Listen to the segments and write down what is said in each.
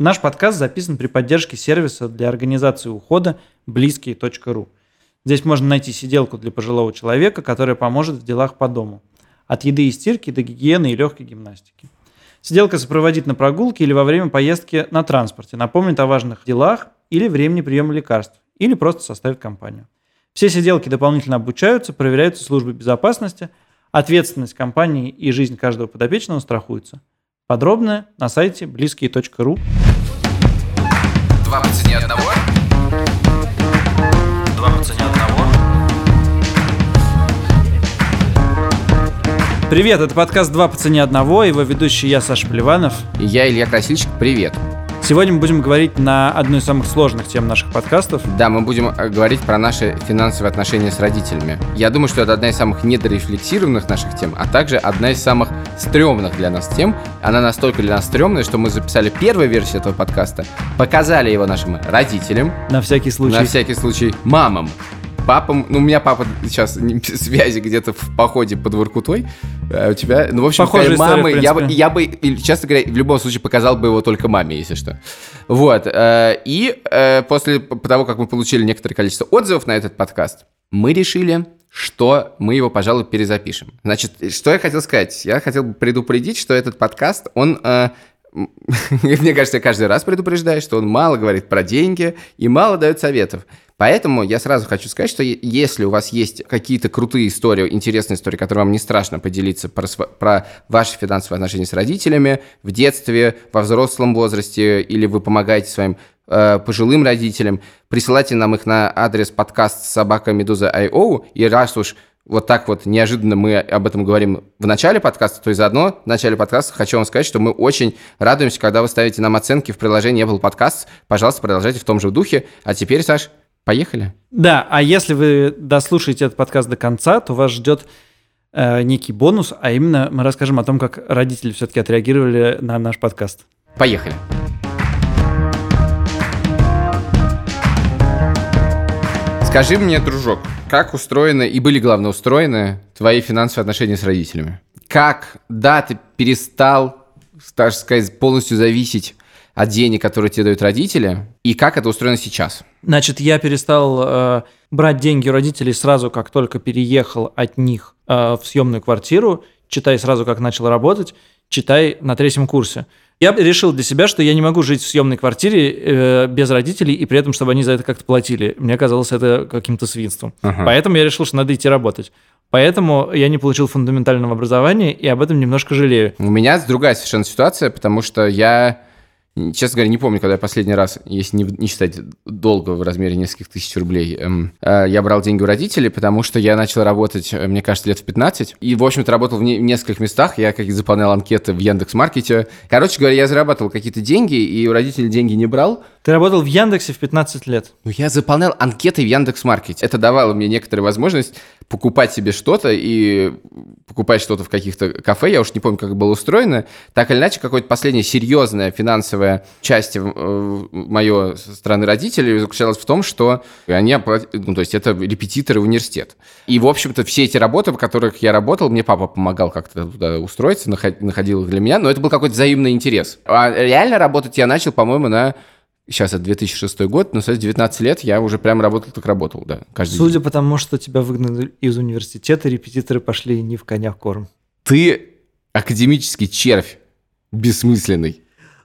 Наш подкаст записан при поддержке сервиса для организации ухода близкие.ру. Здесь можно найти сиделку для пожилого человека, которая поможет в делах по дому. От еды и стирки до гигиены и легкой гимнастики. Сиделка сопроводит на прогулке или во время поездки на транспорте, напомнит о важных делах или времени приема лекарств, или просто составит компанию. Все сиделки дополнительно обучаются, проверяются службы безопасности, ответственность компании и жизнь каждого подопечного страхуются. Подробное на сайте близкие.ру. Два по цене одного. Два по цене одного. Привет, это подкаст «Два по цене одного», его ведущий я, Саша Плеванов. И я, Илья Красильщик, привет. Сегодня мы будем говорить на одну из самых сложных тем наших подкастов. Да, мы будем э, говорить про наши финансовые отношения с родителями. Я думаю, что это одна из самых недорефлексированных наших тем, а также одна из самых стрёмных для нас тем. Она настолько для нас стрёмная, что мы записали первую версию этого подкаста, показали его нашим родителям. На всякий случай. На всякий случай мамам папам, ну, у меня папа сейчас связи где-то в походе под Воркутой, а у тебя, ну, в общем, Похожая мамы, я бы, я бы, честно говоря, в любом случае показал бы его только маме, если что. Вот, э, и э, после того, как мы получили некоторое количество отзывов на этот подкаст, мы решили, что мы его, пожалуй, перезапишем. Значит, что я хотел сказать? Я хотел бы предупредить, что этот подкаст, он мне кажется, я каждый раз предупреждаю, что он мало говорит про деньги и мало дает советов. Поэтому я сразу хочу сказать, что если у вас есть какие-то крутые истории, интересные истории, которые вам не страшно поделиться про, про ваши финансовые отношения с родителями в детстве, во взрослом возрасте, или вы помогаете своим э, пожилым родителям, присылайте нам их на адрес подкаст собака медуза.io, и раз уж вот так вот неожиданно мы об этом говорим в начале подкаста, то и заодно в начале подкаста хочу вам сказать, что мы очень радуемся, когда вы ставите нам оценки в приложении Apple Podcasts. Пожалуйста, продолжайте в том же духе. А теперь, Саш, Поехали. Да, а если вы дослушаете этот подкаст до конца, то вас ждет э, некий бонус, а именно мы расскажем о том, как родители все-таки отреагировали на наш подкаст. Поехали. Скажи мне, дружок, как устроены и были, главное, устроены твои финансовые отношения с родителями? Как, да, ты перестал, так сказать, полностью зависеть от денег, которые тебе дают родители, и как это устроено сейчас? Значит, я перестал э, брать деньги у родителей сразу, как только переехал от них э, в съемную квартиру, читай сразу, как начал работать, читай на третьем курсе. Я решил для себя, что я не могу жить в съемной квартире э, без родителей и при этом, чтобы они за это как-то платили. Мне казалось это каким-то свинством. Ага. Поэтому я решил, что надо идти работать. Поэтому я не получил фундаментального образования и об этом немножко жалею. У меня другая совершенно ситуация, потому что я Честно говоря, не помню, когда я последний раз, если не, не считать долго в размере нескольких тысяч рублей, эм, э, я брал деньги у родителей, потому что я начал работать, э, мне кажется, лет в 15. И, в общем-то, работал в, не, в нескольких местах. Я как заполнял анкеты в Яндекс.Маркете. Короче говоря, я зарабатывал какие-то деньги, и у родителей деньги не брал. Ты работал в Яндексе в 15 лет? Ну, я заполнял анкеты в Яндекс.Маркете. Это давало мне некоторую возможность покупать себе что-то и покупать что-то в каких-то кафе. Я уж не помню, как это было устроено. Так или иначе, какое-то последнее серьезное финансовое часть в э, мое со стороны родителей заключалось в том, что они ну, то есть это репетиторы в университет. И, в общем-то, все эти работы, в которых я работал, мне папа помогал как-то туда устроиться, находил их для меня, но это был какой-то взаимный интерес. А реально работать я начал, по-моему, на Сейчас это 2006 год, но с 19 лет я уже прям работал, так работал, да, каждый Судя день. по тому, что тебя выгнали из университета, репетиторы пошли не в конях корм. Ты академический червь, бессмысленный.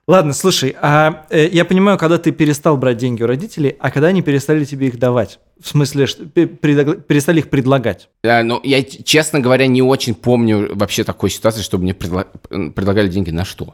Ладно, слушай, а э, я понимаю, когда ты перестал брать деньги у родителей, а когда они перестали тебе их давать? В смысле, что перестали их предлагать? Да, ну, я, честно говоря, не очень помню вообще такой ситуации, чтобы мне предла- предлагали деньги на что.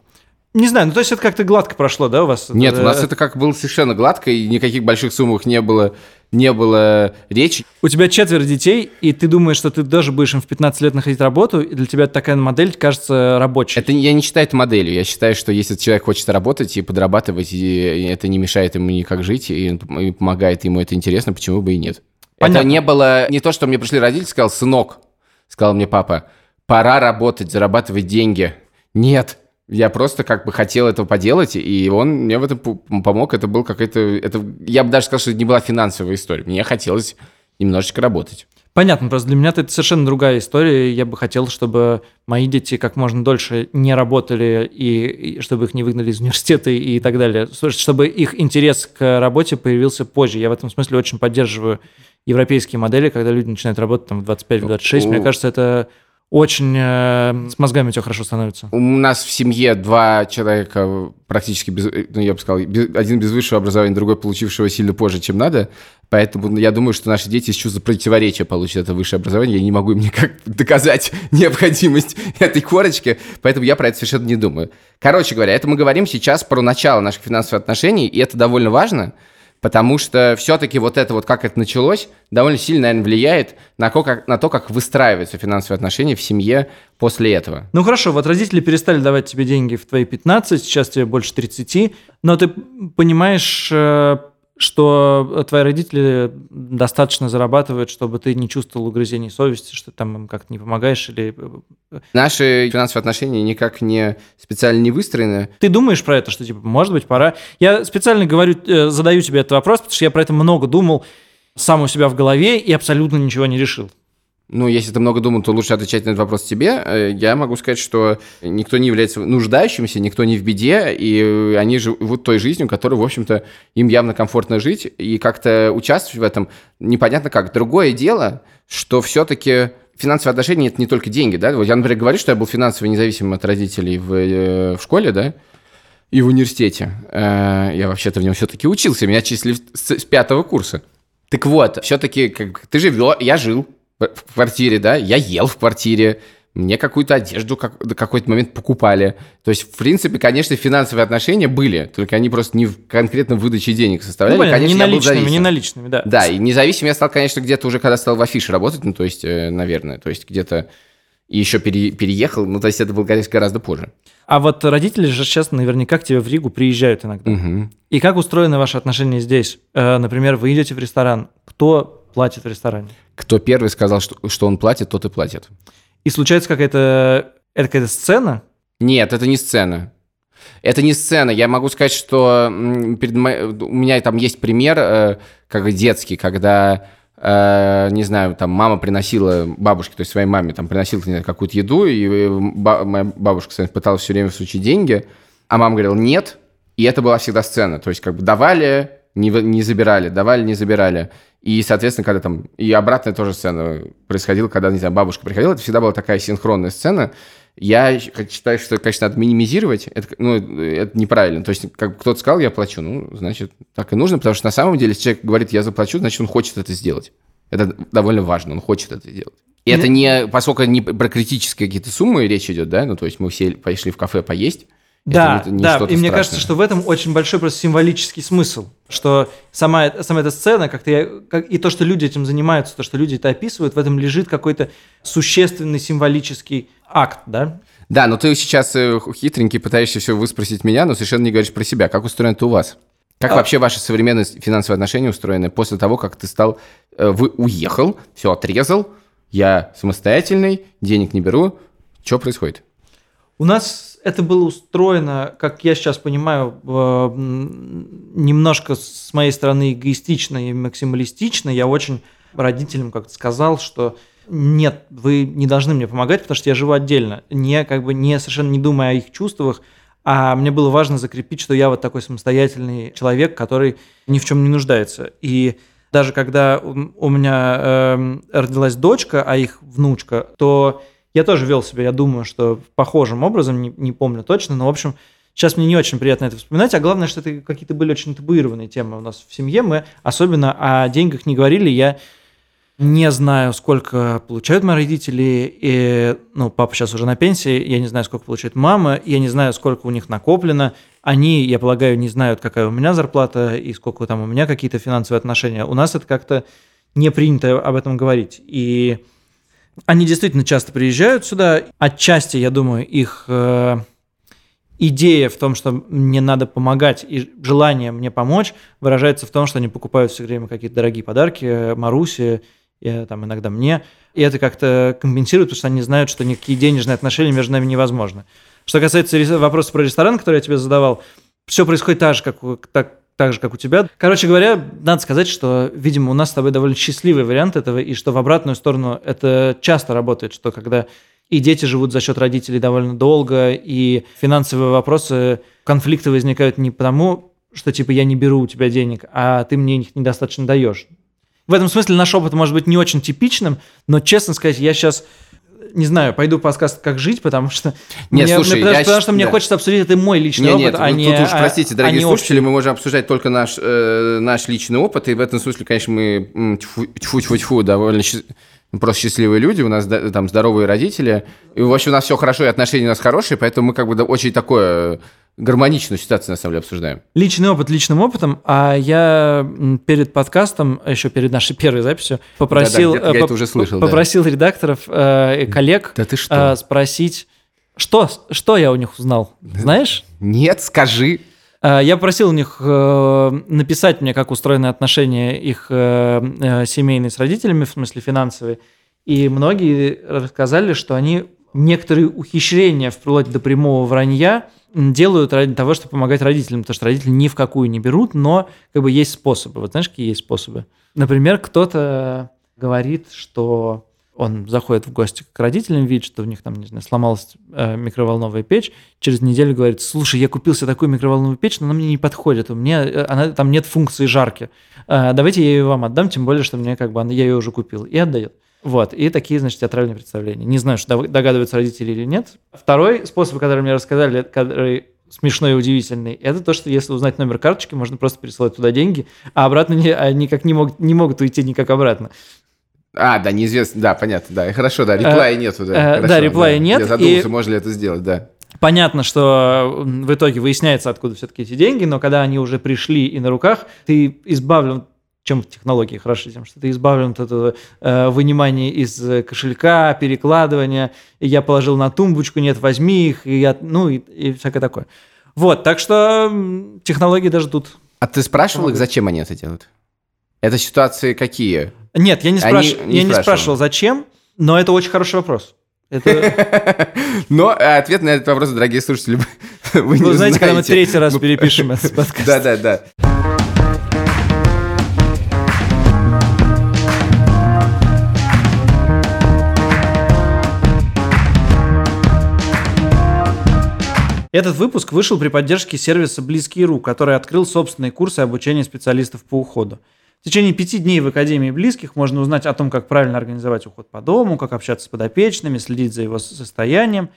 Не знаю, ну то есть это как-то гладко прошло, да, у вас? Нет, у нас это как было совершенно гладко, и никаких больших суммах не было, не было речи. У тебя четверо детей, и ты думаешь, что ты даже будешь им в 15 лет находить работу, и для тебя такая модель кажется рабочей. Это я не считаю это моделью. Я считаю, что если человек хочет работать и подрабатывать, и это не мешает ему никак жить, и, и помогает ему это интересно, почему бы и нет. Понятно. Это не было не то, что мне пришли родители, сказал, сынок, сказал мне папа, пора работать, зарабатывать деньги. Нет, я просто как бы хотел этого поделать, и он мне в этом помог. Это был какой-то... Это, я бы даже сказал, что это не была финансовая история. Мне хотелось немножечко работать. Понятно, просто для меня это совершенно другая история. Я бы хотел, чтобы мои дети как можно дольше не работали, и, и чтобы их не выгнали из университета и так далее. Чтобы их интерес к работе появился позже. Я в этом смысле очень поддерживаю европейские модели, когда люди начинают работать там в 25-26. Мне кажется, это очень э, с мозгами у тебя хорошо становится. У нас в семье два человека практически, без, ну, я бы сказал, без, один без высшего образования, другой получившего сильно позже, чем надо. Поэтому я думаю, что наши дети из чувства противоречия получат это высшее образование. Я не могу им никак доказать необходимость этой корочки, поэтому я про это совершенно не думаю. Короче говоря, это мы говорим сейчас про начало наших финансовых отношений, и это довольно важно – Потому что все-таки вот это вот, как это началось, довольно сильно, наверное, влияет на, как, на то, как выстраиваются финансовые отношения в семье после этого. Ну хорошо, вот родители перестали давать тебе деньги в твои 15, сейчас тебе больше 30, но ты понимаешь э, что твои родители достаточно зарабатывают, чтобы ты не чувствовал угрызений совести, что там им как-то не помогаешь или... Э, Наши финансовые отношения никак не специально не выстроены. Ты думаешь про это, что типа, может быть, пора... Я специально говорю, э, задаю тебе этот вопрос, потому что я про это много думал сам у себя в голове и абсолютно ничего не решил. Ну, если ты много думал, то лучше отвечать на этот вопрос тебе. Э, я могу сказать, что никто не является нуждающимся, никто не в беде, и они живут той жизнью, которую, в общем-то, им явно комфортно жить, и как-то участвовать в этом непонятно как. Другое дело, что все-таки финансовые отношения – это не только деньги, да? Вот я, например, говорю, что я был финансово независимым от родителей в, э, в школе, да, и в университете. Э, я вообще-то в нем все-таки учился, меня числили с, пятого курса. Так вот, все-таки как, ты живешь, я жил, в квартире, да, я ел в квартире, мне какую-то одежду как, до какой-то момент покупали. То есть, в принципе, конечно, финансовые отношения были, только они просто не в конкретно выдаче денег составляли. Ну, конечно, не наличными, не наличными, да. Да, и независимым я стал, конечно, где-то уже, когда стал в афише работать, ну, то есть, э, наверное, то есть где-то и еще пере, переехал, ну, то есть это было, конечно, гораздо позже. А вот родители же сейчас наверняка к тебе в Ригу приезжают иногда. Угу. И как устроены ваши отношения здесь? Э, например, вы идете в ресторан, кто платит в ресторане? Кто первый сказал, что, что он платит, тот и платит. И случается какая-то... Это какая-то сцена? Нет, это не сцена. Это не сцена. Я могу сказать, что перед мо... у меня там есть пример, э, как детский, когда, э, не знаю, там мама приносила бабушке, то есть своей маме, там приносила знаю, какую-то еду, и э, ба... моя бабушка, кстати, пыталась все время всучить деньги, а мама говорила «нет», и это была всегда сцена. То есть как бы давали, не, не забирали, давали, не забирали. И, соответственно, когда там... И обратная тоже сцена происходила, когда, не знаю, бабушка приходила, это всегда была такая синхронная сцена. Я считаю, что, конечно, надо минимизировать. Это, ну, это неправильно. То есть, как кто-то сказал, я плачу. Ну, значит, так и нужно, потому что на самом деле, если человек говорит, я заплачу, значит, он хочет это сделать. Это довольно важно, он хочет это сделать. И это не, поскольку не про критические какие-то суммы речь идет, да, ну, то есть мы все пошли в кафе поесть, да, это не, не да, и мне страшное. кажется, что в этом очень большой просто символический смысл, что сама, сама эта сцена, как-то я, как, и то, что люди этим занимаются, то, что люди это описывают, в этом лежит какой-то существенный символический акт, да? Да, но ты сейчас э, хитренький пытаешься все выспросить меня, но совершенно не говоришь про себя. Как устроено это у вас? Как а... вообще ваши современные финансовые отношения устроены после того, как ты стал, э, вы уехал, все отрезал, я самостоятельный, денег не беру, что происходит? У нас это было устроено, как я сейчас понимаю, немножко с моей стороны эгоистично и максималистично. Я очень родителям как-то сказал, что нет, вы не должны мне помогать, потому что я живу отдельно, не как бы не совершенно не думая о их чувствах, а мне было важно закрепить, что я вот такой самостоятельный человек, который ни в чем не нуждается. И даже когда у меня э, родилась дочка, а их внучка, то я тоже вел себя, я думаю, что похожим образом, не, не помню точно, но, в общем, сейчас мне не очень приятно это вспоминать, а главное, что это какие-то были очень табуированные темы у нас в семье, мы особенно о деньгах не говорили, я не знаю, сколько получают мои родители, и, ну, папа сейчас уже на пенсии, я не знаю, сколько получает мама, я не знаю, сколько у них накоплено, они, я полагаю, не знают, какая у меня зарплата и сколько там у меня какие-то финансовые отношения. У нас это как-то не принято об этом говорить, и они действительно часто приезжают сюда. Отчасти, я думаю, их э, идея в том, что мне надо помогать, и желание мне помочь, выражается в том, что они покупают все время какие-то дорогие подарки э, Марусе, и, там, иногда мне. И это как-то компенсирует, потому что они знают, что никакие денежные отношения между нами невозможны. Что касается вопроса про ресторан, который я тебе задавал, все происходит так же, как, так, так же, как у тебя. Короче говоря, надо сказать, что, видимо, у нас с тобой довольно счастливый вариант этого, и что в обратную сторону это часто работает, что когда и дети живут за счет родителей довольно долго, и финансовые вопросы, конфликты возникают не потому, что типа я не беру у тебя денег, а ты мне их недостаточно даешь. В этом смысле наш опыт может быть не очень типичным, но, честно сказать, я сейчас не знаю, пойду подкаст «Как жить», потому что, Нет, мне, слушай, мне, потому, я потому что мне да. хочется обсудить это мой личный Не, опыт, нет, а ну, не тут уж, а- простите, а дорогие не слушатели, общий. мы можем обсуждать только наш, э, наш личный опыт, и в этом смысле, конечно, мы тьфу-тьфу-тьфу, довольно ну, просто счастливые люди, у нас да, там здоровые родители, и, в общем, у нас все хорошо, и отношения у нас хорошие, поэтому мы как бы да, очень такое гармоничную ситуацию, на самом деле, обсуждаем. Личный опыт личным опытом, а я перед подкастом, а еще перед нашей первой записью, попросил, где-то я э, это поп- уже слышал, да. попросил редакторов э, и коллег Да ты э, спросить, что, что я у них узнал, знаешь? Нет, скажи. Э, Я просил у них э, написать мне, как устроены отношения их э, семейные с родителями, в смысле финансовые. И многие рассказали, что они некоторые ухищрения, вплоть до прямого вранья, делают ради того, чтобы помогать родителям, потому что родители ни в какую не берут, но как бы есть способы. Вот знаешь, какие есть способы? Например, кто-то говорит, что он заходит в гости к родителям, видит, что у них там, не знаю, сломалась э, микроволновая печь, через неделю говорит, слушай, я купил себе такую микроволновую печь, но она мне не подходит, у меня э, она, там нет функции жарки. Э, давайте я ее вам отдам, тем более, что мне как бы она- я ее уже купил. И отдает. Вот, и такие, значит, театральные представления. Не знаю, что догадываются родители или нет. Второй способ, который мне рассказали, который смешной и удивительный, это то, что если узнать номер карточки, можно просто пересылать туда деньги, а обратно они как не, могут, не могут уйти никак обратно. А, да, неизвестно, да, понятно, да, хорошо, да, реплая нету, да. э, хорошо, да, реплая нет, Я задумался, и- можно ли это сделать, да. Понятно, что в итоге выясняется, откуда все-таки эти деньги, но когда они уже пришли и на руках, ты избавлен чем технологии хороши тем, что ты избавлен от этого э, вынимания из э, кошелька, перекладывания, и я положил на тумбочку, нет, возьми их, и я, ну и, и всякое такое. Вот, так что технологии даже тут. А ты спрашивал их, зачем они это делают? Это ситуации какие? Нет, я не, Они спраш- не я не спрашивал. спрашивал, зачем, но это очень хороший вопрос. Это, Но э, ответ на этот вопрос, дорогие слушатели, вы не вы знаете, когда мы третий раз Ну, перепишем этот подкаст. Да, да, да. Этот выпуск вышел при поддержке сервиса Близкий.ру, который открыл собственные курсы обучения специалистов по уходу. В течение пяти дней в Академии Близких можно узнать о том, как правильно организовать уход по дому, как общаться с подопечными, следить за его состоянием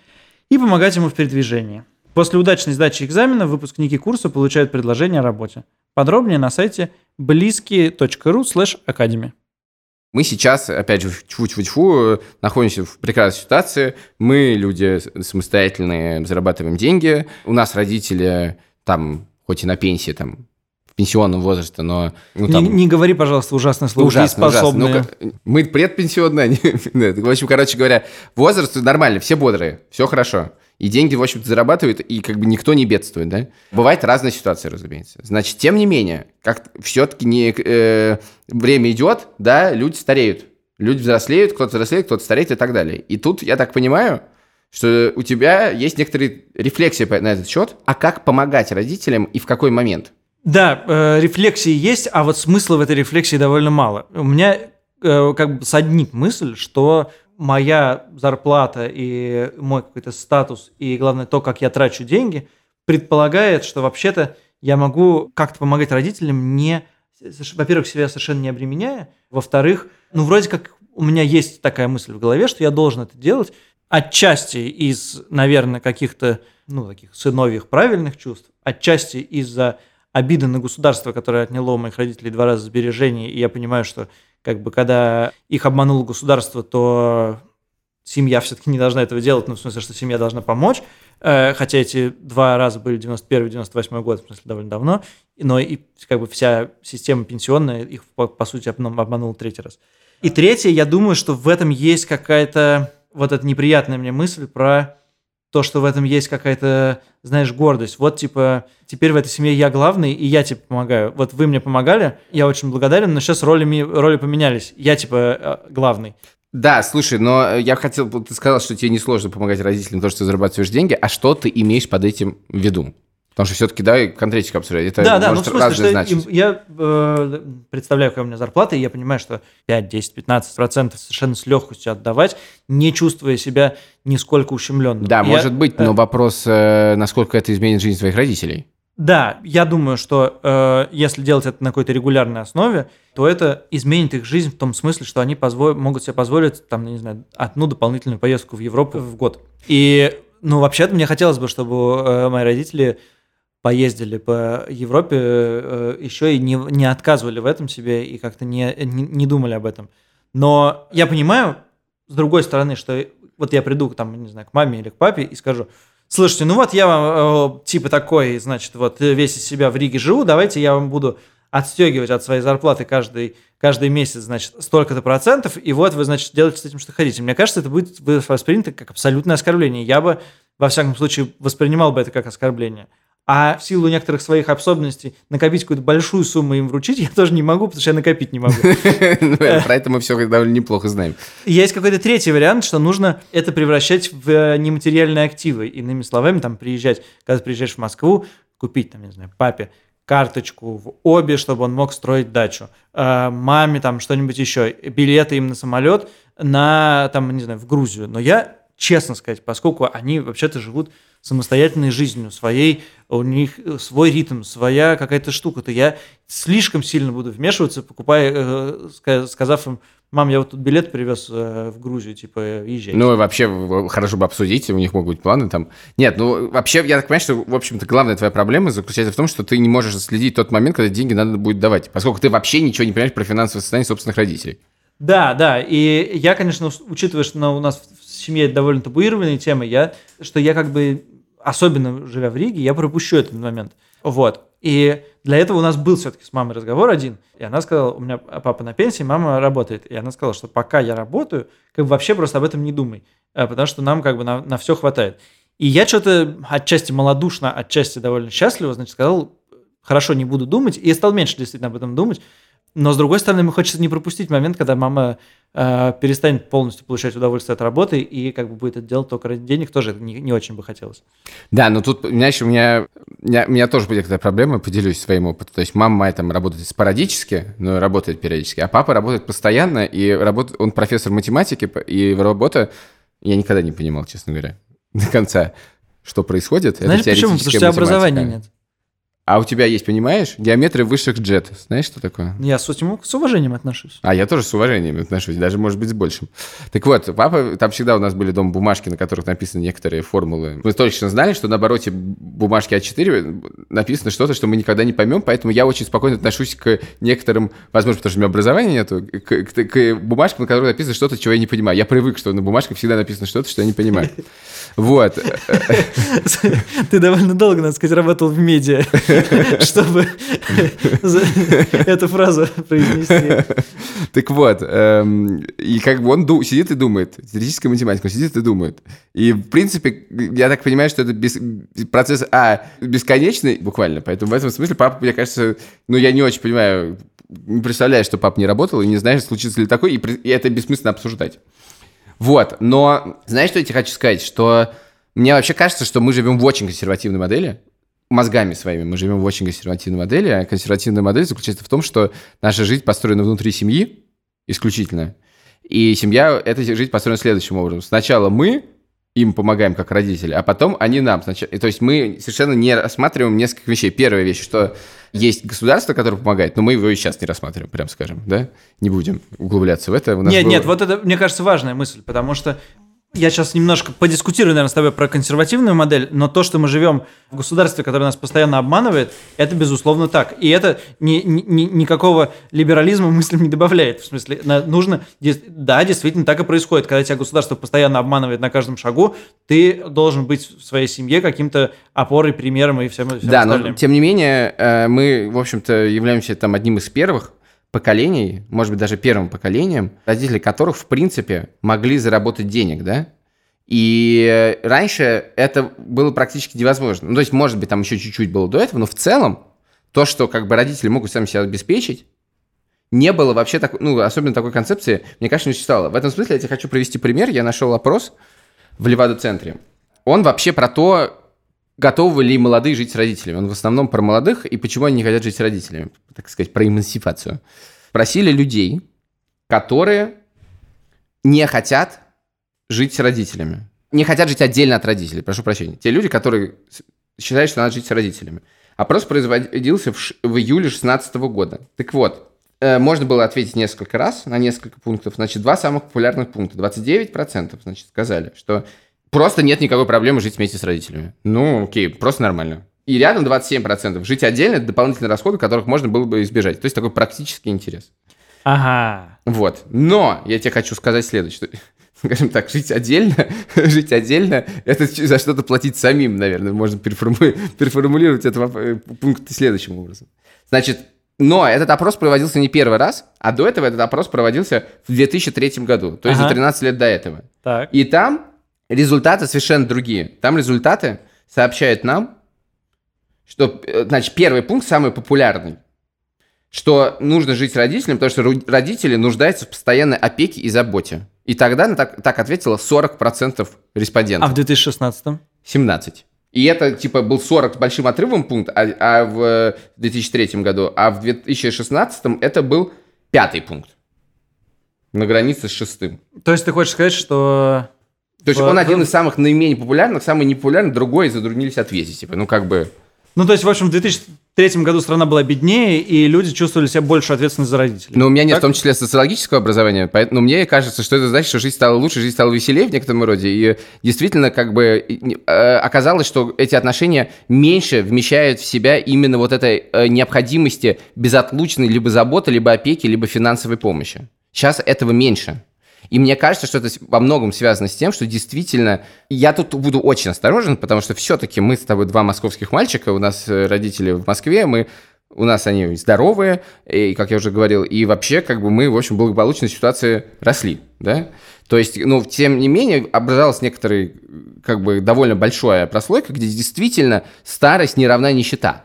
и помогать ему в передвижении. После удачной сдачи экзамена выпускники курса получают предложение о работе. Подробнее на сайте близкие.ру academy. Мы сейчас, опять же, тьфу-тьфу-тьфу, находимся в прекрасной ситуации. Мы, люди самостоятельные, зарабатываем деньги. У нас родители там, хоть и на пенсии, там, пенсионном возрасте, но... Ну, Не, там, не говори, пожалуйста, ужасное слово. ужасно, ужасно. Ну, мы предпенсионные. они- В общем, короче говоря, возраст нормальный, все бодрые, все хорошо. И деньги, в общем-то, зарабатывают, и как бы никто не бедствует, да? Бывают разные ситуации, разумеется. Значит, тем не менее, как все-таки не, э, время идет, да, люди стареют. Люди взрослеют, кто-то взрослеет, кто-то стареет и так далее. И тут, я так понимаю, что у тебя есть некоторые рефлексии на этот счет, а как помогать родителям и в какой момент? Да, э, рефлексии есть, а вот смысла в этой рефлексии довольно мало. У меня э, как бы соднит мысль, что моя зарплата и мой какой-то статус, и главное то, как я трачу деньги, предполагает, что вообще-то я могу как-то помогать родителям, не, во-первых, себя совершенно не обременяя, во-вторых, ну, вроде как у меня есть такая мысль в голове, что я должен это делать, отчасти из, наверное, каких-то, ну, таких сыновьих правильных чувств, отчасти из-за обиды на государство, которое отняло у моих родителей два раза сбережений, и я понимаю, что как бы когда их обмануло государство, то семья все-таки не должна этого делать, ну, в смысле, что семья должна помочь, Э, хотя эти два раза были 91-98 год, в смысле, довольно давно, но и как бы вся система пенсионная их, по, по сути, обман- обманула третий раз. И третье, я думаю, что в этом есть какая-то вот эта неприятная мне мысль про то, что в этом есть какая-то, знаешь, гордость. Вот, типа, теперь в этой семье я главный, и я, типа, помогаю. Вот вы мне помогали, я очень благодарен, но сейчас роли, роли поменялись. Я, типа, э, главный. Да, слушай, но я хотел, ты сказал, что тебе несложно помогать родителям, потому что ты зарабатываешь деньги, а что ты имеешь под этим в виду? Потому что все-таки, да, конкретика обсуждать. Это да, да, ну в смысле, что значить. я э, представляю, какая у меня зарплата, и я понимаю, что 5, 10, 15 процентов совершенно с легкостью отдавать, не чувствуя себя нисколько ущемленным. Да, Я- может быть, э, но вопрос, э, насколько это изменит жизнь твоих родителей. Да, я думаю, что э, если делать это на какой-то регулярной основе, то это изменит их жизнь в том смысле, что они позво- могут себе позволить, там, не знаю, одну дополнительную поездку в Европу в год. И, ну, вообще-то мне хотелось бы, чтобы э, мои родители поездили по Европе э, еще и не, не отказывали в этом себе и как-то не, не, не думали об этом. Но я понимаю, с другой стороны, что вот я приду там, не знаю, к маме или к папе и скажу, слушайте, ну вот я вам э, типа такой, значит, вот весь из себя в Риге живу, давайте я вам буду отстегивать от своей зарплаты каждый, каждый месяц, значит, столько-то процентов, и вот вы, значит, делаете с этим, что хотите. Мне кажется, это будет воспринято как абсолютное оскорбление. Я бы, во всяком случае, воспринимал бы это как оскорбление. А в силу некоторых своих особенностей накопить какую-то большую сумму им вручить я тоже не могу, потому что я накопить не могу. Про это мы все довольно неплохо знаем. Есть какой-то третий вариант, что нужно это превращать в э, нематериальные активы. Иными словами, там приезжать, когда ты приезжаешь в Москву, купить, там, не знаю, папе карточку в обе, чтобы он мог строить дачу. Э, Маме там что-нибудь еще. Билеты им на самолет на, там, не знаю, в Грузию. Но я, честно сказать, поскольку они вообще-то живут самостоятельной жизнью, своей, у них свой ритм, своя какая-то штука, то я слишком сильно буду вмешиваться, покупая, э, ска- сказав им, мам, я вот тут билет привез э, в Грузию, типа, езжай. Ну, вообще, хорошо бы обсудить, у них могут быть планы там. Нет, ну, вообще, я так понимаю, что, в общем-то, главная твоя проблема заключается в том, что ты не можешь следить тот момент, когда деньги надо будет давать, поскольку ты вообще ничего не понимаешь про финансовое состояние собственных родителей. Да, да, и я, конечно, учитывая, что у нас в семье довольно табуированные темы, я, что я как бы, особенно живя в Риге, я пропущу этот момент. Вот. И для этого у нас был все-таки с мамой разговор один, и она сказала, у меня папа на пенсии, мама работает, и она сказала, что пока я работаю, как бы вообще просто об этом не думай, э, потому что нам как бы на, все хватает. И я что-то отчасти малодушно, отчасти довольно счастливо, значит, сказал, хорошо, не буду думать, и я стал меньше действительно об этом думать, но с другой стороны, мы хочется не пропустить момент, когда мама э, перестанет полностью получать удовольствие от работы и как бы будет это делать только ради денег, тоже это не, не очень бы хотелось. Да, но тут, знаешь, у меня, у меня, у меня тоже будет такая проблема, поделюсь своим опытом. То есть мама моя там работает спорадически, но работает периодически, а папа работает постоянно, и работает, он профессор математики, и работа, я никогда не понимал, честно говоря, до конца, что происходит. Это Знаешь почему? Потому что у теоретическая тебя математика. образования нет. А у тебя есть, понимаешь, геометрия высших джет. Знаешь, что такое? Я с этим с уважением отношусь. А я тоже с уважением отношусь, даже, может быть, с большим. Так вот, папа, там всегда у нас были дома бумажки, на которых написаны некоторые формулы. Мы точно знали, что на обороте бумажки А4 написано что-то, что мы никогда не поймем, поэтому я очень спокойно отношусь к некоторым, возможно, потому что у меня образования нету, к, к- к бумажкам, на которых написано что-то, чего я не понимаю. Я привык, что на бумажках всегда написано что-то, что я не понимаю. Вот. Ты довольно долго, надо сказать, работал в медиа, чтобы эту фразу произнести. Так вот, эм, и как бы он сидит и думает, теоретическая математика, сидит и думает. И, в принципе, я так понимаю, что это процесс, а, бесконечный буквально, поэтому в этом смысле папа, мне кажется, ну, я не очень понимаю, не представляю, что папа не работал, и не знаю, случится ли такое, и это бессмысленно обсуждать. Вот, но знаешь, что я тебе хочу сказать? Что мне вообще кажется, что мы живем в очень консервативной модели, мозгами своими мы живем в очень консервативной модели, а консервативная модель заключается в том, что наша жизнь построена внутри семьи исключительно, и семья, эта жизнь построена следующим образом. Сначала мы им помогаем как родители, а потом они нам. И То есть мы совершенно не рассматриваем несколько вещей. Первая вещь, что есть государство, которое помогает, но мы его и сейчас не рассматриваем, прям скажем, да? Не будем углубляться в это. Нет, было- нет, вот это, мне кажется, важная мысль, потому что я сейчас немножко подискутирую, наверное, с тобой про консервативную модель, но то, что мы живем в государстве, которое нас постоянно обманывает, это, безусловно, так. И это ни, ни- ни- никакого либерализма мыслям не добавляет. В смысле, нужно... Да, действительно, так и происходит. Когда тебя государство постоянно обманывает на каждом шагу, ты должен быть в своей семье каким-то опорой, примером и всем, всем Да, но остальным. тем не менее, э, мы, в общем-то, являемся там одним из первых поколений, может быть, даже первым поколением, родители которых, в принципе, могли заработать денег, да? И раньше это было практически невозможно. Ну, то есть, может быть, там еще чуть-чуть было до этого, но в целом то, что как бы родители могут сами себя обеспечить, не было вообще такой, ну, особенно такой концепции, мне кажется, не существовало. В этом смысле я тебе хочу привести пример. Я нашел опрос в Левада-центре. Он вообще про то, готовы ли молодые жить с родителями. Он в основном про молодых и почему они не хотят жить с родителями. Так сказать, про эмансипацию. Просили людей, которые не хотят жить с родителями. Не хотят жить отдельно от родителей, прошу прощения. Те люди, которые считают, что надо жить с родителями. Опрос производился в, ш... в июле 2016 года. Так вот, э, можно было ответить несколько раз на несколько пунктов. Значит, два самых популярных пункта. 29% значит, сказали, что просто нет никакой проблемы жить вместе с родителями. Ну, окей, просто нормально. И рядом 27%. Жить отдельно – это дополнительные расходы, которых можно было бы избежать. То есть такой практический интерес. Ага. Вот. Но я тебе хочу сказать следующее. Скажем так, жить отдельно, жить отдельно, это за что-то платить самим, наверное. Можно переформу- переформулировать этот э, пункт следующим образом. Значит, но этот опрос проводился не первый раз, а до этого этот опрос проводился в 2003 году, то есть Ага. за 13 лет до этого. Так. И там результаты совершенно другие. Там результаты сообщают нам, что, э, значит, первый пункт самый популярный, что нужно жить с родителями, потому что родители нуждаются в постоянной опеке и заботе. И тогда на так, так ответило 40% респондентов. А в 2016 17. И это, типа, был 40 с большим отрывом пункт, а, а в 2003 году, а в 2016 это был пятый пункт. На границе с шестым. То есть ты хочешь сказать, что... То есть он один в- из самых наименее популярных, самый непопулярный, другой затруднились ответить. Типа, ну, как бы... Ну, то есть, в общем, в 2003 году страна была беднее, и люди чувствовали себя больше ответственны за родителей. Но у меня нет Так? в том числе социологического образования, поэтому мне кажется, что это значит, что жизнь стала лучше, жизнь стала веселее в некотором роде. И действительно, как бы э, оказалось, что эти отношения меньше вмещают в себя именно вот этой э, необходимости безотлучной либо заботы, либо опеки, либо финансовой помощи. Сейчас этого меньше. И мне кажется, что это во многом связано с тем, что действительно... Я тут буду очень осторожен, потому что все-таки мы с тобой два московских мальчика, у нас э, родители в Москве, мы у нас они здоровые, и, как я уже говорил, и вообще, как бы мы, в общем, благополучной ситуации росли, да? То есть, ну, тем не менее, образовалась некоторая, как бы, довольно большая прослойка, где действительно старость не равна нищета.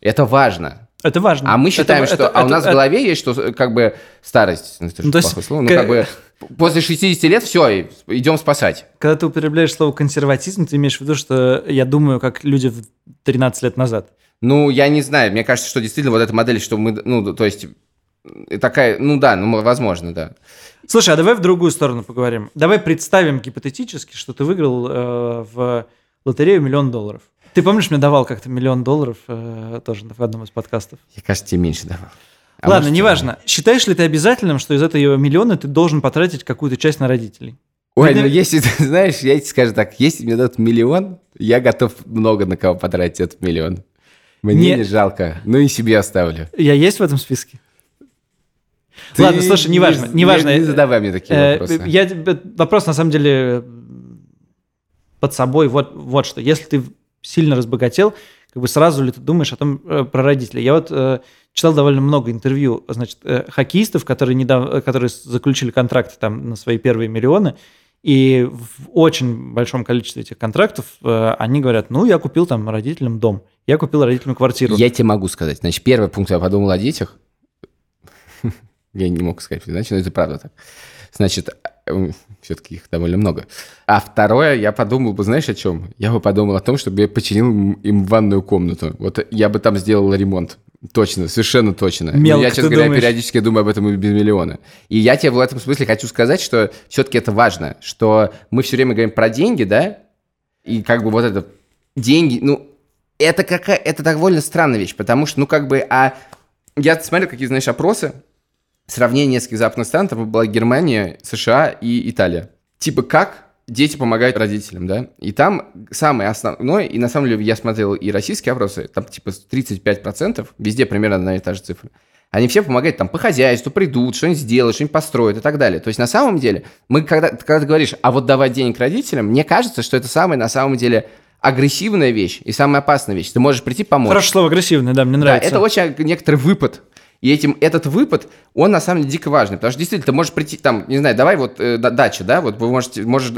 Это важно. Это важно. А мы Это- считаем, что... это- а у это- нас в это- голове есть, что, э, как бы, старость, ну, это же Ну, то есть, слово, ну, к- как бы, после 60 лет все, идем спасать. Когда ты употребляешь слово консерватизм, ты имеешь в виду, что я думаю, как люди в 13 лет назад. Ну, я не знаю, мне кажется, что действительно вот эта модель, что мы, ну, то есть, э, такая, ну да, ну, возможно, да. Слушай, а давай в другую сторону поговорим. Давай представим гипотетически, что ты выиграл э, в лотерею миллион долларов. Ты помнишь, мне давал как-то миллион долларов э, тоже в одном из подкастов? Я, кажется, тебе меньше давал. А Ладно, может, неважно. Считаешь ли ты обязательным, что из этого миллиона ты должен потратить какую-то часть на родителей? Ой, Ты- ну если, ты знаешь, я тебе скажу так, если мне дадут миллион, я готов много на кого потратить этот миллион. Мне Не- не, жалко, ну и себе оставлю. Я есть в этом списке? Ты Ладно, слушай, неважно, не- неважно. Не, не задавай мне такие Э, вопросы. Я, тебе- вопрос на самом деле под собой вот, вот что. Если ты сильно разбогател, как бы сразу ли ты думаешь о том э, про родителей? Я вот э, читал довольно много интервью, значит, э, хоккеистов, которые недавно, которые заключили контракты там на свои первые миллионы, и в очень большом количестве этих контрактов э, они говорят, ну, я купил там родителям дом, я купил родителям квартиру. Я тебе могу сказать. Значит, первый пункт я подумал о детях. Я не мог сказать, значит, это правда так. Значит, все-таки их довольно много. А второе, я подумал бы, знаешь, о чем? Я бы подумал о том, чтобы я починил им- ванную комнату. Вот я бы там сделал ремонт. Точно, совершенно точно. Но Мелко я, честно говоря, думаешь. периодически думаю об этом и без миллиона. И я тебе в этом смысле хочу сказать, что все-таки это важно, что мы все время говорим про деньги, да, и как бы вот это деньги, ну, это какая, это довольно странная вещь, потому что, ну, как бы, а я смотрел какие, знаешь, опросы, сравнение нескольких западных стран, там была Германия, США и Италия. Типа, как дети помогают родителям, да? И там самое основное, и на самом деле я смотрел и российские опросы, там типа 35%, везде примерно одна и та же цифра. Они все помогают там по хозяйству, придут, что-нибудь сделают, что-нибудь построят и так далее. То есть на самом деле, мы когда, когда ты говоришь, а вот давать денег родителям, мне кажется, что это самая на самом деле агрессивная вещь и самая опасная вещь. Ты можешь прийти помочь. Хорошее слово агрессивное, да, мне Да, нравится. это очень некоторый выпад. И этим, этот выпад, он на самом деле дико важный. Потому что действительно, ты можешь прийти, там, не знаю, давай вот э, да- дача, да, вот вы можете, можешь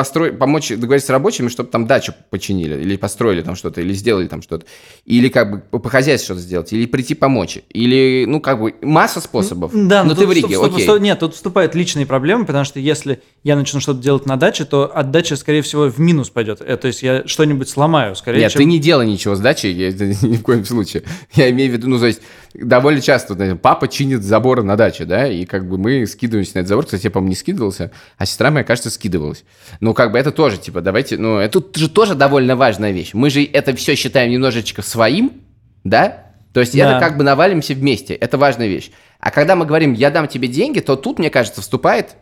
построить, помочь договориться с рабочими, чтобы там дачу починили, или построили там что-то, или сделали там что-то. Или как бы по хозяйству что-то сделать, или прийти помочь. Или, ну, как бы, масса способов. Да, но, но ты в Риге, вступ- окей. вступ- Нет, тут вступают личные проблемы, потому что если я начну что-то делать на даче, то отдача, скорее всего, в минус пойдет. Э, То есть я что-нибудь сломаю, скорее, Нет, чем... ты не делай ничего с дачей, я- ни в коем случае. Я имею в виду, ну, то есть, довольно часто, знаете, папа чинит заборы на даче, да, и как бы мы скидываемся на этот забор. Кстати, я, по-моему, не скидывался, а сестра моя, кажется, скидывалась. Ну, как бы это тоже, типа, давайте, ну, это же тоже довольно важная вещь. Мы же это все считаем немножечко своим, да? То есть Да. это как бы навалимся вместе, это важная вещь. А когда мы говорим «я дам тебе деньги», то тут, мне кажется, вступает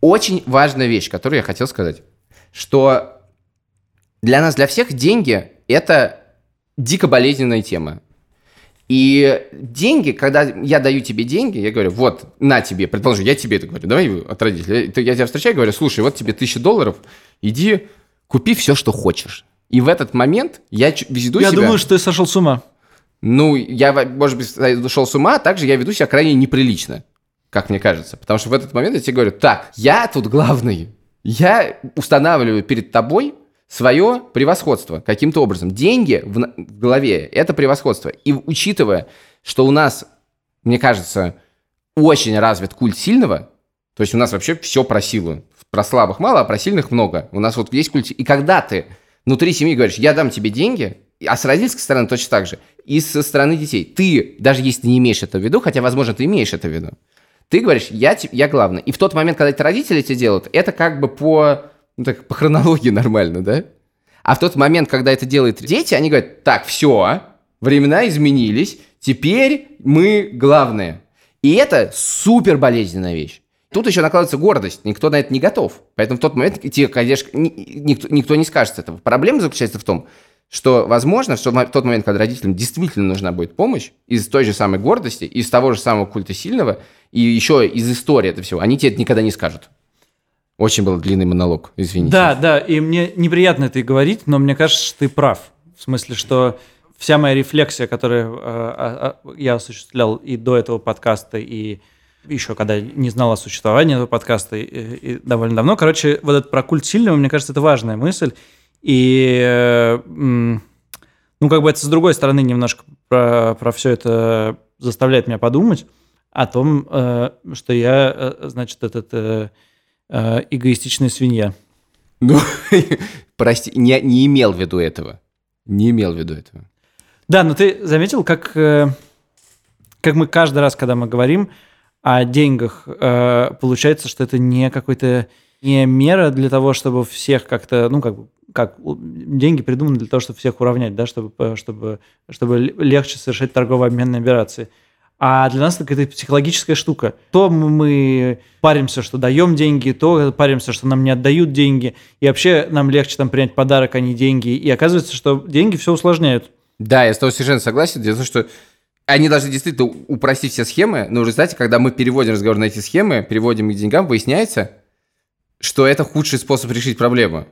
очень важная вещь, которую я хотел сказать. Что для нас, для всех деньги – это дико болезненная тема. И деньги, когда я даю тебе деньги, я говорю, вот, на тебе, предположим, я тебе это говорю, давай от родителей. Я, я тебя встречаю и говорю, слушай, вот тебе тысяча долларов, иди купи все, что хочешь. И в этот момент я веду Я себя... думаю, что ты сошел с ума. Ну, я, может быть, ушел с ума, а также я веду себя крайне неприлично, как мне кажется. Потому что в этот момент я тебе говорю, так, я тут главный. Я устанавливаю перед тобой свое превосходство каким-то образом. Деньги в, в голове – это превосходство. И учитывая, что у нас, мне кажется, очень развит культ сильного, то есть у нас вообще все про силу. Про слабых мало, а про сильных много. У нас вот есть культ. И когда ты внутри семьи говоришь, я дам тебе деньги, а с родительской стороны точно так же, и со стороны детей, ты, даже если ты не имеешь это в виду, хотя, возможно, ты имеешь это в виду, ты говоришь, я, я главный. И в тот момент, когда эти родители это делают, это как бы по, ну, так, по хронологии нормально, да? А в тот момент, когда это делают дети, они говорят, так, все, времена изменились, теперь мы главные. И это супер болезненная вещь. Тут еще накладывается гордость, никто на это не готов. Поэтому в тот момент тебе, конечно, ни- никто, никто не скажет этого. Проблема заключается в том, что, возможно, что в тот момент, когда родителям действительно нужна будет помощь, из той же самой гордости, из того же самого культа сильного, и еще из истории это всего, они тебе это никогда не скажут. Очень был длинный монолог, извините. Да, да, и мне неприятно это и говорить, но мне кажется, что ты прав. В смысле, что вся моя рефлексия, которую э, а- я осуществлял и до этого подкаста, и еще когда не знал о существовании этого подкаста, и, и довольно давно. Короче, вот этот про культ сильного, мне кажется, это важная мысль. И, э, ну, как бы это с другой стороны немножко про, про все это заставляет меня подумать о том, э, что я, э, значит, этот э, эгоистичная свинья. Ну, прости, не, не имел в виду этого. Не имел в виду этого. Да, но ты заметил, как, э, как мы каждый раз, когда мы говорим о деньгах, э, получается, что это не какой-то не мера для того, чтобы всех как-то, ну, как бы, как деньги придуманы для того, чтобы всех уравнять, да, чтобы, чтобы, чтобы легче совершать торгово-обменные операции. А для нас это какая-то психологическая штука. То мы- паримся, что даем деньги, то паримся, что нам не отдают деньги. И вообще нам легче там принять подарок, а не деньги. И оказывается, что деньги все усложняют. Да, я с тобой совершенно согласен. Дело в том, что они должны действительно упростить все схемы, но в результате, когда мы переводим разговор на эти схемы, переводим их к деньгам, выясняется, что это худший способ решить проблему.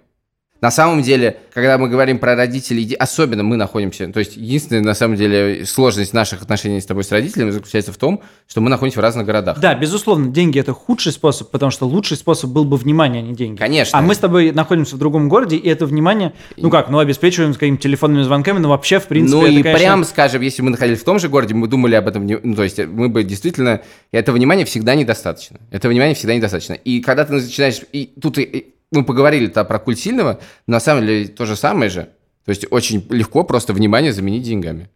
На самом деле, когда мы говорим про родителей, особенно мы находимся, то есть единственная, на самом деле, сложность наших отношений с тобой с родителями заключается в том, что мы находимся в разных городах. Да, безусловно, деньги это худший способ, потому что лучший способ был бы внимание, а не деньги. Конечно. А мы с тобой находимся в другом городе, и это внимание, ну как, ну обеспечиваем с какими-то телефонными звонками, но вообще, в принципе, ну это, и конечно, прям скажем, если мы находились в том же городе, мы думали об этом, ну, то есть мы бы действительно, этого внимания всегда недостаточно. Этого внимания всегда недостаточно. И когда ты начинаешь, и тут и мы поговорили-то про культ сильного, но на самом деле то же самое же. То есть очень легко просто внимание заменить деньгами.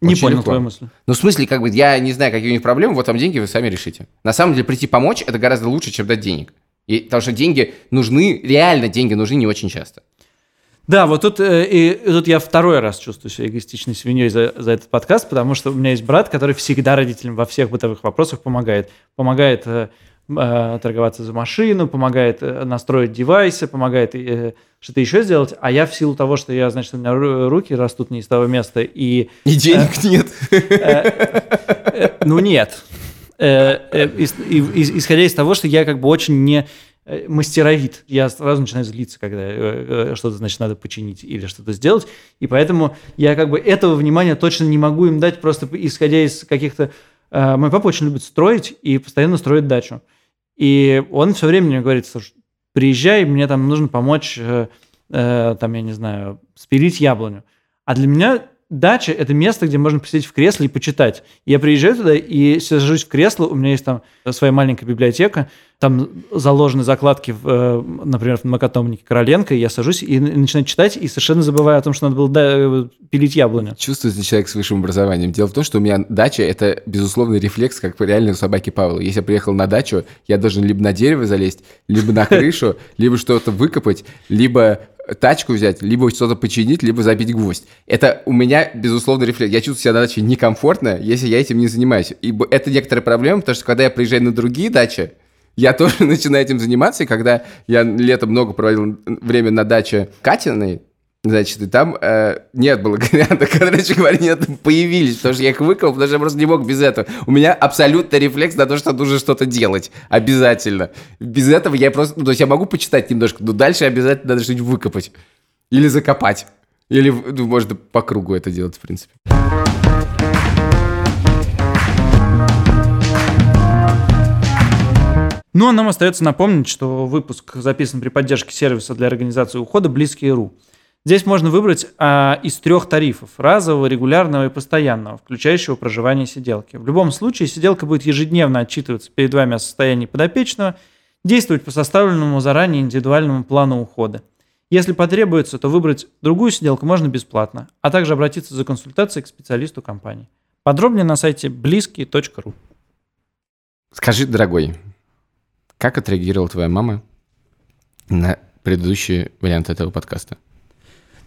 не очень понял легко. твою мысль. Ну, в смысле, как бы, я не знаю, какие у них проблемы, вот вам деньги, вы сами решите. На самом деле, прийти помочь, это гораздо лучше, чем дать денег. И, потому что деньги нужны, реально деньги нужны не очень часто. Да, вот тут, э, и, тут я второй раз чувствую себя эгоистичной свиньей за, за этот подкаст, потому что у меня есть брат, который всегда родителям во всех бытовых вопросах помогает. Помогает э, торговаться за машину, помогает э, настроить девайсы, помогает э, что-то еще сделать. А я в силу того, что я, значит, у меня ру- руки растут не из того места, и И денег нет. Э, Ну нет. Э, э, Исходя из того, что я как бы очень не э, мастеровит. Я сразу начинаю злиться, когда э, э, что-то, значит, надо починить или что-то сделать. И поэтому я как бы этого внимания точно не могу им дать, просто исходя из каких-то... э, Мой папа очень любит строить и постоянно строит дачу. И он все время мне говорит, слушай, приезжай, мне там нужно помочь, э, э, там, я не знаю, спилить яблоню. А для меня дача – это место, где можно посидеть в кресле и почитать. Я приезжаю туда и сажусь в кресло, у меня есть там своя маленькая библиотека, там заложены закладки, в, э, например, в многотомнике Короленко, я сажусь и начинаю читать, и совершенно забываю о том, что надо было да, пилить яблоню. Чувствуется человек с высшим образованием. Дело в том, что у меня дача – это, безусловный рефлекс, как реально у собаки Павла. Если я приехал на дачу, я должен либо на дерево залезть, либо на крышу, либо что-то выкопать, либо тачку взять, либо что-то починить, либо забить гвоздь. Это у меня, безусловно, рефлекс. Я чувствую себя на даче некомфортно, если я этим не занимаюсь. И это некоторая проблема, потому что когда я приезжаю на другие дачи, я тоже начинаю этим заниматься, и когда я летом много проводил время на даче Катиной, Значит, и там э, нет благовонианта, короче говоря, нет, появились, потому что я их выкопал, потому что я просто не мог без этого. У меня абсолютно рефлекс на то, что нужно что-то делать. Обязательно. Без этого я просто... Ну, то есть я могу почитать немножко, но дальше обязательно надо что-нибудь выкопать. Или закопать. Или, ну, можно по кругу это делать, в принципе. Ну, а нам остается напомнить, что выпуск записан при поддержке сервиса для организации ухода «Близкие.ру». Здесь можно выбрать а, из трех тарифов – разового, регулярного и постоянного, включающего проживание сиделки. В любом случае сиделка будет ежедневно отчитываться перед вами о состоянии подопечного, действовать по составленному заранее индивидуальному плану ухода. Если потребуется, то выбрать другую сиделку можно бесплатно, а также обратиться за консультацией к специалисту компании. Подробнее на сайте близкие.ру. Скажи, дорогой, как отреагировала твоя мама на предыдущий вариант этого подкаста?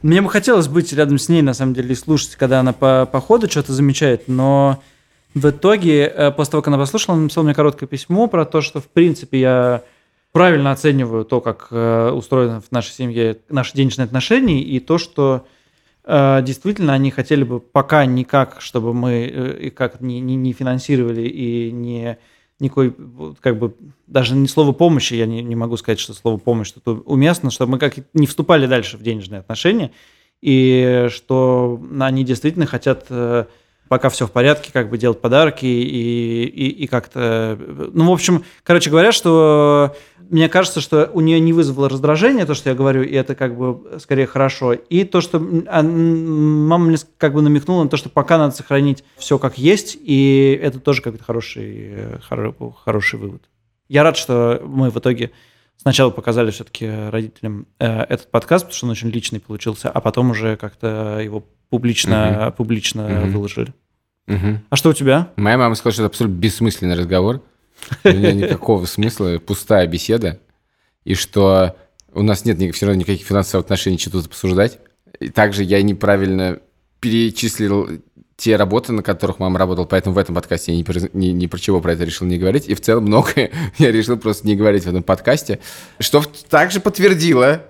Мне бы хотелось быть рядом с ней, на самом деле, и слушать, когда она по, по ходу что-то замечает, но в итоге, э, после того, как она послушала, она написала мне короткое письмо про то, что, в принципе, я правильно оцениваю то, как э, устроены в нашей семье наши денежные отношения, и то, что э, действительно они хотели бы пока никак, чтобы мы и как не, не, не финансировали и не никакой, как бы, даже не слово помощи, я не, не могу сказать, что слово помощь что-то уместно, чтобы мы как не вступали дальше в денежные отношения, и что они действительно хотят, э, пока все в порядке, как бы делать подарки и, и, и как-то... Ну, в общем, короче говоря, что мне кажется, что у нее не вызвало раздражение, то, что я говорю, и это как бы скорее хорошо. И то, что а, мама мне как бы намекнула на то, что пока надо сохранить все как есть, и это тоже как-то хороший, хороший, хороший вывод. Я рад, что мы в итоге сначала показали все-таки родителям э, этот подкаст, потому что он очень личный получился, а потом уже как-то его публично, угу. публично угу. выложили. Угу. А что у тебя? Моя мама сказала, что это абсолютно бессмысленный разговор. У меня никакого смысла, пустая беседа. И что у нас нет все равно никаких финансовых отношений, что тут обсуждать. И также я неправильно перечислил те работы, на которых мама работала, поэтому в этом подкасте я ни, ни, ни про чего про это решил не говорить. И в целом многое я решил просто не говорить в этом подкасте, что также подтвердило,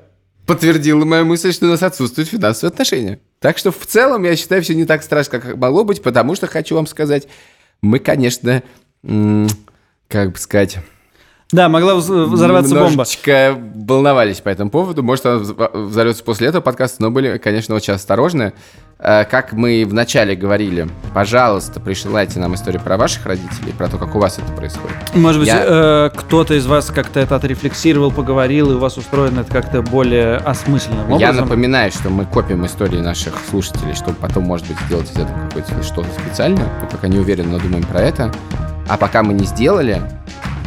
подтвердило мою мысль, что у нас отсутствуют финансовые отношения. Так что в целом я считаю, все не так страшно, как могло быть, потому что хочу вам сказать, мы, конечно, как бы сказать... Да, могла взорваться бомба. Немножечко волновались по этому поводу. Может, она взорвется после этого подкаста, но были, конечно, очень осторожны. Э, как мы вначале говорили, пожалуйста, присылайте нам историю про ваших родителей, про то, как у вас это происходит. Может быть, Я... э, кто-то из вас как-то это отрефлексировал, поговорил, и у вас устроено это как-то более осмысленным образом. Я напоминаю, что мы копим истории наших слушателей, чтобы потом, может быть, сделать из этого какое-то что-то специальное. Мы пока не уверены, но думаем про это. А пока мы не сделали,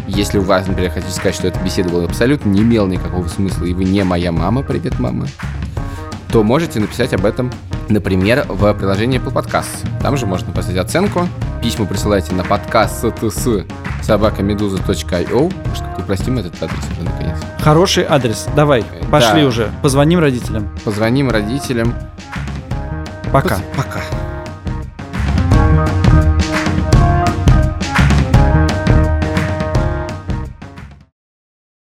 если у вас, например, хотите сказать, что эта беседа была абсолютно не имела никакого смысла, и вы не моя мама, привет, мама, то можете написать об этом, например, в приложении Apple Podcasts. Там же можно поставить оценку. Письма присылайте на подкаст с собакамедуза.io. Может, как-то упростим этот адрес уже наконец. Хороший адрес. Давай, пошли да. уже. Позвоним родителям. Позвоним родителям. Пока. Пока.